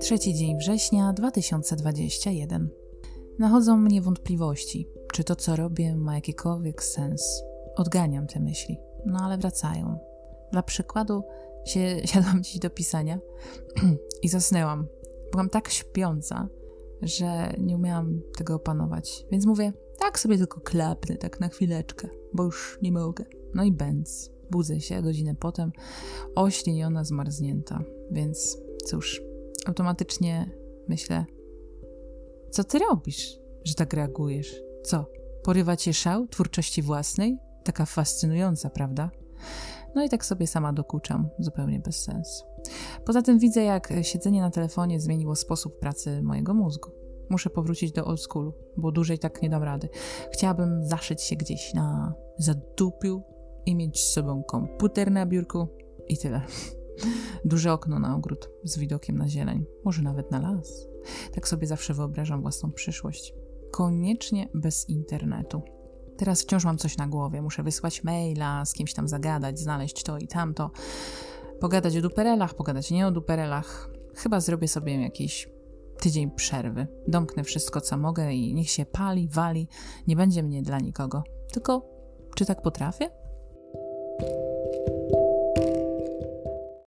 Trzeci dzień września 2021. Nachodzą mnie wątpliwości, czy to, co robię, ma jakikolwiek sens. Odganiam te myśli, no ale wracają. Dla przykładu, się, siadłam dziś do pisania i zasnęłam. Byłam tak śpiąca, że nie umiałam tego opanować. Więc mówię, tak sobie tylko klapnę, tak na chwileczkę, bo już nie mogę. No i bęc. Budzę się godzinę potem, ośliniona, zmarznięta. Więc cóż, automatycznie myślę, co ty robisz, że tak reagujesz? Co? Porywa cię szał twórczości własnej? Taka fascynująca, prawda? No i tak sobie sama dokuczam, zupełnie bez sensu. Poza tym widzę, jak siedzenie na telefonie zmieniło sposób pracy mojego mózgu. Muszę powrócić do old schoolu, bo dłużej tak nie dam rady. Chciałabym zaszyć się gdzieś na zadupiu i mieć z sobą komputer na biurku i tyle. Duże okno na ogród z widokiem na zieleń, może nawet na las. Tak sobie zawsze wyobrażam własną przyszłość. Koniecznie bez internetu. Teraz wciąż mam coś na głowie. Muszę wysłać maila, z kimś tam zagadać, znaleźć to i tamto. Pogadać o duperelach, pogadać nie o duperelach. Chyba zrobię sobie jakiś tydzień przerwy. Domknę wszystko, co mogę i niech się pali, wali. Nie będzie mnie dla nikogo. Tylko, czy tak potrafię? you